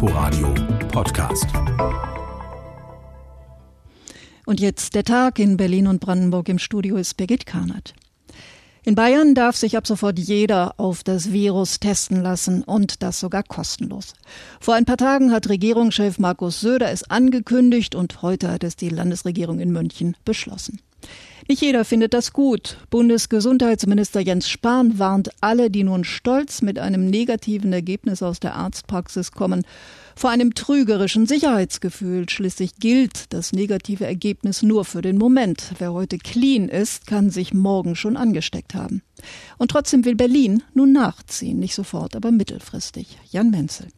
Inforadio Podcast. Und jetzt der Tag in Berlin und Brandenburg im Studio ist Birgit Karnert. In Bayern darf sich ab sofort jeder auf das Virus testen lassen und das sogar kostenlos. Vor ein paar Tagen hat Regierungschef Markus Söder es angekündigt und heute hat es die Landesregierung in München beschlossen. Nicht jeder findet das gut. Bundesgesundheitsminister Jens Spahn warnt alle, die nun stolz mit einem negativen Ergebnis aus der Arztpraxis kommen, vor einem trügerischen Sicherheitsgefühl. Schließlich gilt das negative Ergebnis nur für den Moment. Wer heute clean ist, kann sich morgen schon angesteckt haben. Und trotzdem will Berlin nun nachziehen, nicht sofort, aber mittelfristig. Jan Menzel.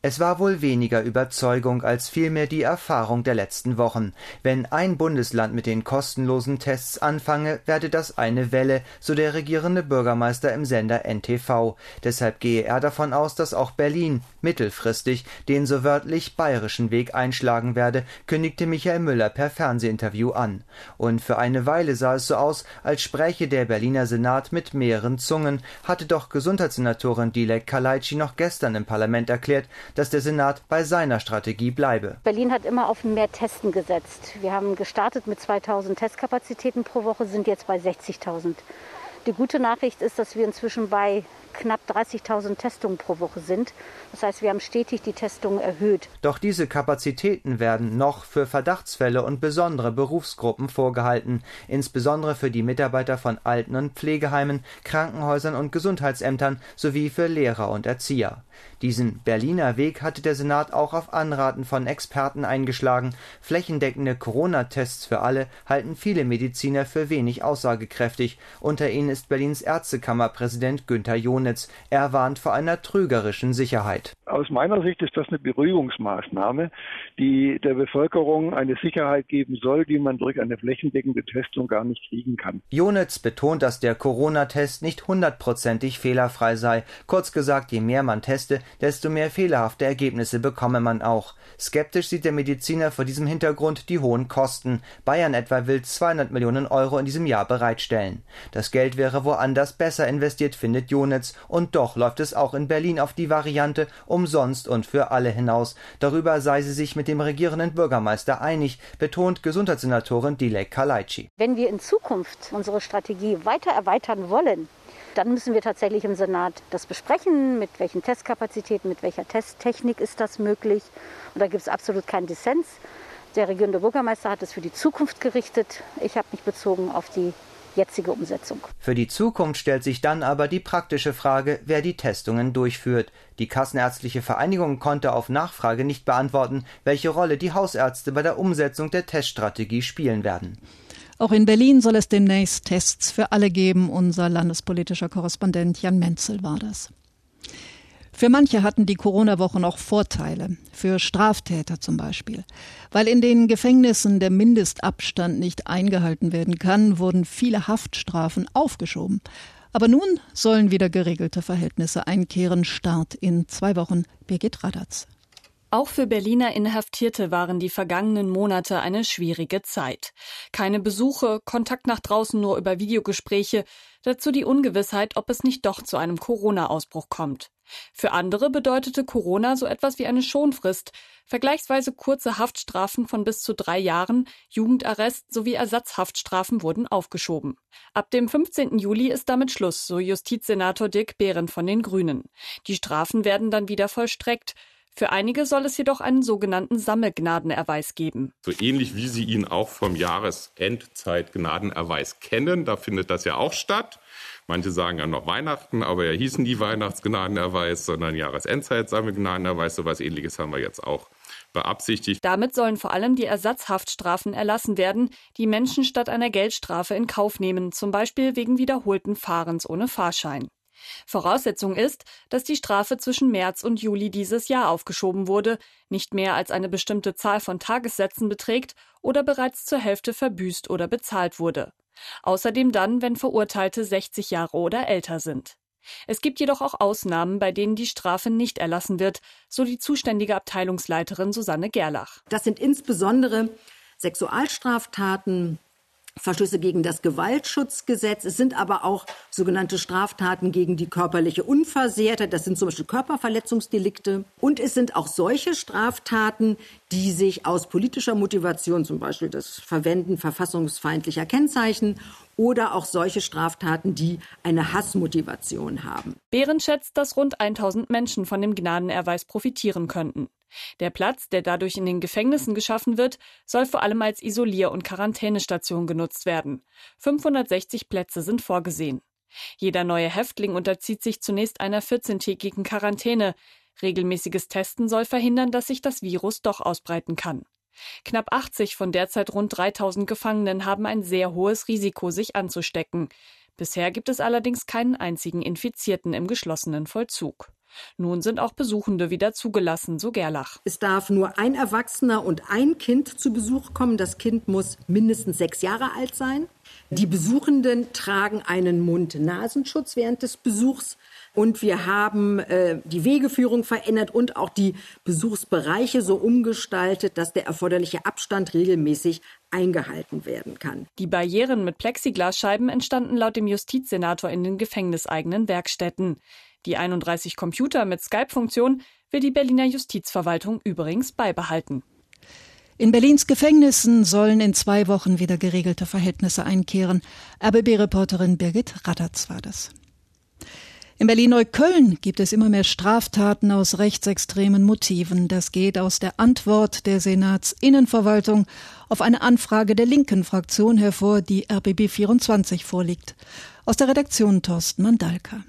Es war wohl weniger Überzeugung als vielmehr die Erfahrung der letzten Wochen. Wenn ein Bundesland mit den kostenlosen Tests anfange, werde das eine Welle, so der regierende Bürgermeister im Sender NTV. Deshalb gehe er davon aus, dass auch Berlin mittelfristig den so wörtlich bayerischen Weg einschlagen werde, kündigte Michael Müller per Fernsehinterview an. Und für eine Weile sah es so aus, als spräche der Berliner Senat mit mehreren Zungen, hatte doch Gesundheitssenatorin Dilek Kalaitschi noch gestern im Parlament erklärt, dass der Senat bei seiner Strategie bleibe. Berlin hat immer auf mehr Testen gesetzt. Wir haben gestartet mit 2000 Testkapazitäten pro Woche, sind jetzt bei 60.000. Die gute Nachricht ist, dass wir inzwischen bei knapp 30.000 Testungen pro Woche sind. Das heißt, wir haben stetig die Testungen erhöht. Doch diese Kapazitäten werden noch für Verdachtsfälle und besondere Berufsgruppen vorgehalten, insbesondere für die Mitarbeiter von Alten- und Pflegeheimen, Krankenhäusern und Gesundheitsämtern sowie für Lehrer und Erzieher. Diesen Berliner Weg hatte der Senat auch auf Anraten von Experten eingeschlagen. Flächendeckende Corona-Tests für alle halten viele Mediziner für wenig aussagekräftig. Unter ihnen ist Berlins Ärztekammerpräsident Günther Jonitz. Er warnt vor einer trügerischen Sicherheit. Aus meiner Sicht ist das eine Beruhigungsmaßnahme, die der Bevölkerung eine Sicherheit geben soll, die man durch eine flächendeckende Testung gar nicht kriegen kann. Jonitz betont, dass der Corona-Test nicht hundertprozentig fehlerfrei sei. Kurz gesagt, je mehr man teste, desto mehr fehlerhafte Ergebnisse bekomme man auch. Skeptisch sieht der Mediziner vor diesem Hintergrund die hohen Kosten. Bayern etwa will 200 Millionen Euro in diesem Jahr bereitstellen. Das Geld wäre woanders besser investiert, findet Jonitz. Und doch läuft es auch in Berlin auf die Variante umsonst und für alle hinaus. Darüber sei sie sich mit dem regierenden Bürgermeister einig, betont Gesundheitssenatorin Dilek Kalaitschi. Wenn wir in Zukunft unsere Strategie weiter erweitern wollen, dann müssen wir tatsächlich im Senat das besprechen, mit welchen Testkapazitäten, mit welcher Testtechnik ist das möglich. Und da gibt es absolut keinen Dissens. Der regierende Bürgermeister hat es für die Zukunft gerichtet. Ich habe mich bezogen auf die jetzige Umsetzung. Für die Zukunft stellt sich dann aber die praktische Frage, wer die Testungen durchführt. Die Kassenärztliche Vereinigung konnte auf Nachfrage nicht beantworten, welche Rolle die Hausärzte bei der Umsetzung der Teststrategie spielen werden. Auch in Berlin soll es demnächst Tests für alle geben. Unser landespolitischer Korrespondent Jan Menzel war das. Für manche hatten die Corona-Wochen auch Vorteile, für Straftäter zum Beispiel. Weil in den Gefängnissen der Mindestabstand nicht eingehalten werden kann, wurden viele Haftstrafen aufgeschoben. Aber nun sollen wieder geregelte Verhältnisse einkehren. Start in zwei Wochen. Birgit Radatz. Auch für Berliner Inhaftierte waren die vergangenen Monate eine schwierige Zeit. Keine Besuche, Kontakt nach draußen nur über Videogespräche, dazu die Ungewissheit, ob es nicht doch zu einem Corona-Ausbruch kommt. Für andere bedeutete Corona so etwas wie eine Schonfrist, vergleichsweise kurze Haftstrafen von bis zu drei Jahren, Jugendarrest sowie Ersatzhaftstrafen wurden aufgeschoben. Ab dem 15. Juli ist damit Schluss, so Justizsenator Dirk Behren von den Grünen. Die Strafen werden dann wieder vollstreckt. Für einige soll es jedoch einen sogenannten Sammelgnadenerweis geben. So ähnlich wie Sie ihn auch vom Jahresendzeitgnadenerweis kennen, da findet das ja auch statt. Manche sagen ja noch Weihnachten, aber er hieß nie Weihnachtsgnadenerweis, sondern Jahresendzeitsammelgnadenerweis. So was ähnliches haben wir jetzt auch beabsichtigt. Damit sollen vor allem die Ersatzhaftstrafen erlassen werden, die Menschen statt einer Geldstrafe in Kauf nehmen, zum Beispiel wegen wiederholten Fahrens ohne Fahrschein. Voraussetzung ist, dass die Strafe zwischen März und Juli dieses Jahr aufgeschoben wurde, nicht mehr als eine bestimmte Zahl von Tagessätzen beträgt oder bereits zur Hälfte verbüßt oder bezahlt wurde. Außerdem dann, wenn Verurteilte 60 Jahre oder älter sind. Es gibt jedoch auch Ausnahmen, bei denen die Strafe nicht erlassen wird, so die zuständige Abteilungsleiterin Susanne Gerlach. Das sind insbesondere Sexualstraftaten, Verstöße gegen das Gewaltschutzgesetz. Es sind aber auch sogenannte Straftaten gegen die körperliche Unversehrtheit. Das sind zum Beispiel Körperverletzungsdelikte. Und es sind auch solche Straftaten, die sich aus politischer Motivation, zum Beispiel das Verwenden verfassungsfeindlicher Kennzeichen oder auch solche Straftaten, die eine Hassmotivation haben. Behrens schätzt, dass rund 1000 Menschen von dem Gnadenerweis profitieren könnten. Der Platz, der dadurch in den Gefängnissen geschaffen wird, soll vor allem als Isolier- und Quarantänestation genutzt werden. 560 Plätze sind vorgesehen. Jeder neue Häftling unterzieht sich zunächst einer 14-tägigen Quarantäne. Regelmäßiges Testen soll verhindern, dass sich das Virus doch ausbreiten kann. Knapp 80 von derzeit rund 3000 Gefangenen haben ein sehr hohes Risiko, sich anzustecken. Bisher gibt es allerdings keinen einzigen Infizierten im geschlossenen Vollzug. Nun sind auch Besuchende wieder zugelassen, so Gerlach. Es darf nur ein Erwachsener und ein Kind zu Besuch kommen. Das Kind muss mindestens sechs Jahre alt sein. Die Besuchenden tragen einen Mund-Nasenschutz während des Besuchs. Und wir haben äh, die Wegeführung verändert und auch die Besuchsbereiche so umgestaltet, dass der erforderliche Abstand regelmäßig eingehalten werden kann. Die Barrieren mit Plexiglasscheiben entstanden laut dem Justizsenator in den gefängniseigenen Werkstätten. Die 31 Computer mit Skype-Funktion will die Berliner Justizverwaltung übrigens beibehalten. In Berlins Gefängnissen sollen in zwei Wochen wieder geregelte Verhältnisse einkehren. RBB-Reporterin Birgit Raddatz war das. In Berlin-Neukölln gibt es immer mehr Straftaten aus rechtsextremen Motiven. Das geht aus der Antwort der Senatsinnenverwaltung auf eine Anfrage der linken Fraktion hervor, die RBB 24 vorliegt. Aus der Redaktion Thorsten Mandalka.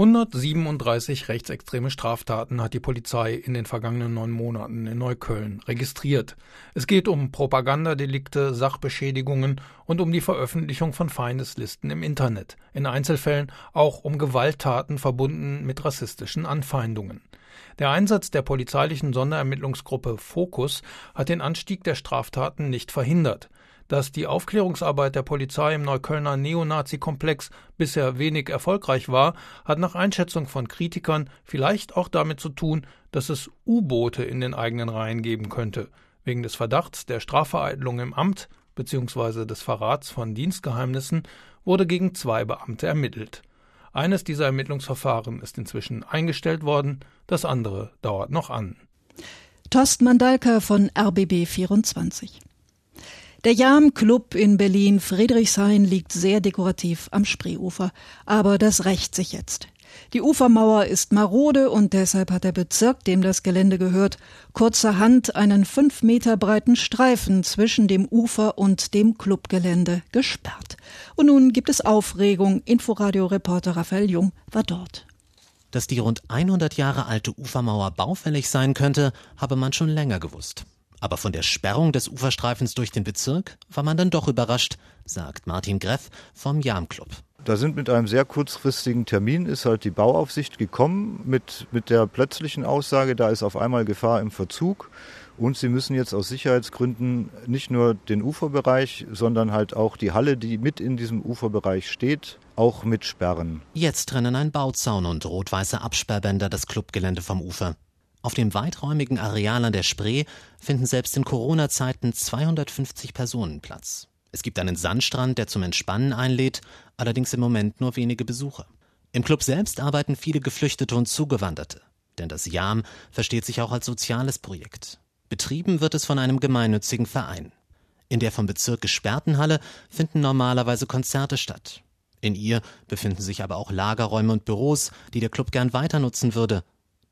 137 rechtsextreme Straftaten hat die Polizei in den vergangenen neun Monaten in Neukölln registriert. Es geht um Propagandadelikte, Sachbeschädigungen und um die Veröffentlichung von Feindeslisten im Internet. In Einzelfällen auch um Gewalttaten verbunden mit rassistischen Anfeindungen. Der Einsatz der polizeilichen Sonderermittlungsgruppe Focus hat den Anstieg der Straftaten nicht verhindert. Dass die Aufklärungsarbeit der Polizei im Neuköllner Neonazi-Komplex bisher wenig erfolgreich war, hat nach Einschätzung von Kritikern vielleicht auch damit zu tun, dass es U-Boote in den eigenen Reihen geben könnte. Wegen des Verdachts der Strafvereitelung im Amt bzw. des Verrats von Dienstgeheimnissen wurde gegen zwei Beamte ermittelt. Eines dieser Ermittlungsverfahren ist inzwischen eingestellt worden, das andere dauert noch an. Torsten Mandalka von RBB 24. Der Jam Club in Berlin Friedrichshain liegt sehr dekorativ am Spreeufer, aber das rächt sich jetzt. Die Ufermauer ist marode und deshalb hat der Bezirk, dem das Gelände gehört, kurzerhand einen fünf Meter breiten Streifen zwischen dem Ufer und dem Clubgelände gesperrt. Und nun gibt es Aufregung. Inforadio-Reporter Raphael Jung war dort. Dass die rund 100 Jahre alte Ufermauer baufällig sein könnte, habe man schon länger gewusst. Aber von der Sperrung des Uferstreifens durch den Bezirk war man dann doch überrascht, sagt Martin Greff vom Jam Club. Da sind mit einem sehr kurzfristigen Termin ist halt die Bauaufsicht gekommen mit, mit der plötzlichen Aussage, da ist auf einmal Gefahr im Verzug und sie müssen jetzt aus Sicherheitsgründen nicht nur den Uferbereich, sondern halt auch die Halle, die mit in diesem Uferbereich steht, auch mit sperren. Jetzt trennen ein Bauzaun und rot-weiße Absperrbänder das Clubgelände vom Ufer. Auf dem weiträumigen Areal an der Spree finden selbst in Corona-Zeiten 250 Personen Platz. Es gibt einen Sandstrand, der zum Entspannen einlädt, allerdings im Moment nur wenige Besucher. Im Club selbst arbeiten viele Geflüchtete und Zugewanderte, denn das JAM versteht sich auch als soziales Projekt. Betrieben wird es von einem gemeinnützigen Verein. In der vom Bezirk gesperrten Halle finden normalerweise Konzerte statt. In ihr befinden sich aber auch Lagerräume und Büros, die der Club gern weiter nutzen würde.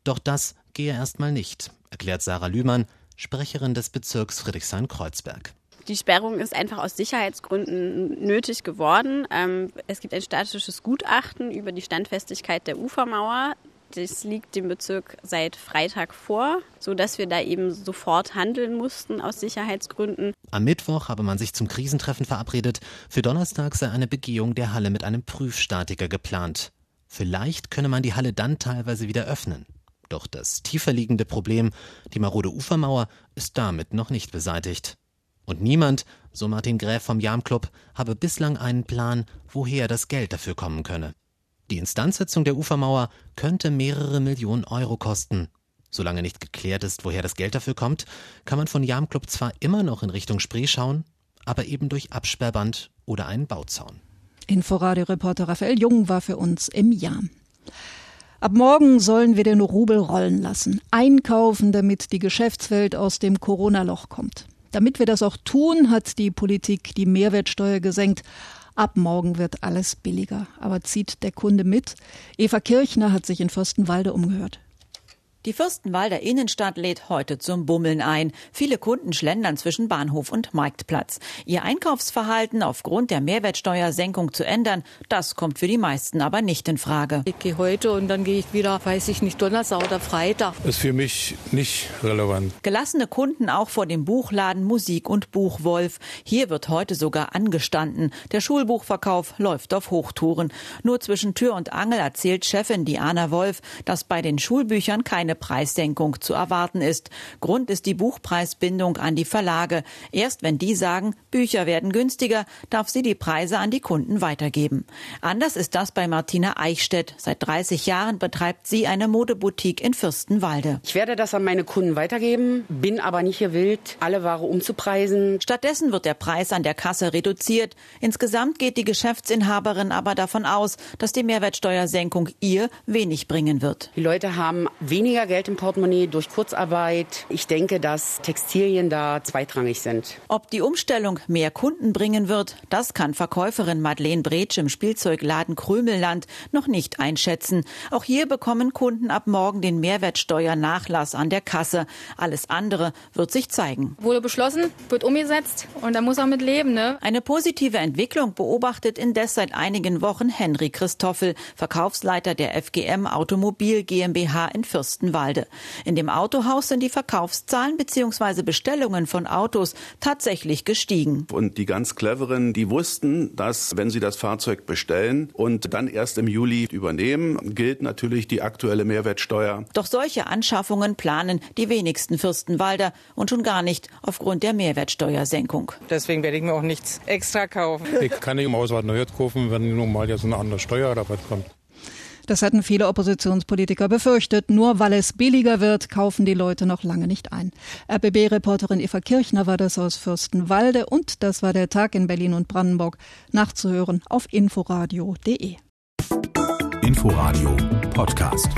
Doch das gehe erstmal nicht, erklärt Sarah Lühmann, Sprecherin des Bezirks Friedrichshain-Kreuzberg. Die Sperrung ist einfach aus Sicherheitsgründen nötig geworden. Ähm, es gibt ein statisches Gutachten über die Standfestigkeit der Ufermauer. Das liegt dem Bezirk seit Freitag vor, sodass wir da eben sofort handeln mussten aus Sicherheitsgründen. Am Mittwoch habe man sich zum Krisentreffen verabredet. Für Donnerstag sei eine Begehung der Halle mit einem Prüfstatiker geplant. Vielleicht könne man die Halle dann teilweise wieder öffnen. Doch das tiefer liegende Problem, die marode Ufermauer, ist damit noch nicht beseitigt. Und niemand, so Martin Gräf vom Jam Club, habe bislang einen Plan, woher das Geld dafür kommen könne. Die Instandsetzung der Ufermauer könnte mehrere Millionen Euro kosten. Solange nicht geklärt ist, woher das Geld dafür kommt, kann man von Jam Club zwar immer noch in Richtung Spree schauen, aber eben durch Absperrband oder einen Bauzaun. Inforadio-Reporter Raphael Jung war für uns im Jahr. Ab morgen sollen wir den Rubel rollen lassen, einkaufen, damit die Geschäftswelt aus dem Corona-Loch kommt. Damit wir das auch tun, hat die Politik die Mehrwertsteuer gesenkt. Ab morgen wird alles billiger. Aber zieht der Kunde mit? Eva Kirchner hat sich in Fürstenwalde umgehört. Die Fürstenwalder Innenstadt lädt heute zum Bummeln ein. Viele Kunden schlendern zwischen Bahnhof und Marktplatz. Ihr Einkaufsverhalten aufgrund der Mehrwertsteuersenkung zu ändern, das kommt für die meisten aber nicht in Frage. Ich gehe heute und dann gehe ich wieder, weiß ich nicht, Donnerstag oder Freitag. Ist für mich nicht relevant. Gelassene Kunden auch vor dem Buchladen Musik und Buchwolf. Hier wird heute sogar angestanden. Der Schulbuchverkauf läuft auf Hochtouren. Nur zwischen Tür und Angel erzählt Chefin Diana Wolf, dass bei den Schulbüchern keine keine Preissenkung zu erwarten ist. Grund ist die Buchpreisbindung an die Verlage. Erst wenn die sagen, Bücher werden günstiger, darf sie die Preise an die Kunden weitergeben. Anders ist das bei Martina Eichstädt. Seit 30 Jahren betreibt sie eine Modeboutique in Fürstenwalde. Ich werde das an meine Kunden weitergeben, bin aber nicht gewillt, alle Ware umzupreisen. Stattdessen wird der Preis an der Kasse reduziert. Insgesamt geht die Geschäftsinhaberin aber davon aus, dass die Mehrwertsteuersenkung ihr wenig bringen wird. Die Leute haben weniger weniger Geld im Portemonnaie durch Kurzarbeit. Ich denke, dass Textilien da zweitrangig sind. Ob die Umstellung mehr Kunden bringen wird, das kann Verkäuferin Madeleine Bretsch im Spielzeugladen Krümelland noch nicht einschätzen. Auch hier bekommen Kunden ab morgen den Mehrwertsteuernachlass an der Kasse. Alles andere wird sich zeigen. Wurde beschlossen, wird umgesetzt und da muss er mit leben. Ne? Eine positive Entwicklung beobachtet indes seit einigen Wochen Henry Christoffel, Verkaufsleiter der FGM Automobil GmbH in Fürsten Fürstenwalde. In dem Autohaus sind die Verkaufszahlen bzw. Bestellungen von Autos tatsächlich gestiegen. Und die ganz cleveren, die wussten, dass wenn sie das Fahrzeug bestellen und dann erst im Juli übernehmen, gilt natürlich die aktuelle Mehrwertsteuer. Doch solche Anschaffungen planen die wenigsten Fürstenwalder und schon gar nicht aufgrund der Mehrwertsteuersenkung. Deswegen werde ich mir auch nichts extra kaufen. Ich kann nicht im Ausland Neues kaufen, wenn nun mal jetzt eine andere Steuer kommt. Das hatten viele Oppositionspolitiker befürchtet. Nur weil es billiger wird, kaufen die Leute noch lange nicht ein. RBB-Reporterin Eva Kirchner war das aus Fürstenwalde und das war der Tag in Berlin und Brandenburg. Nachzuhören auf inforadio.de. Inforadio Podcast.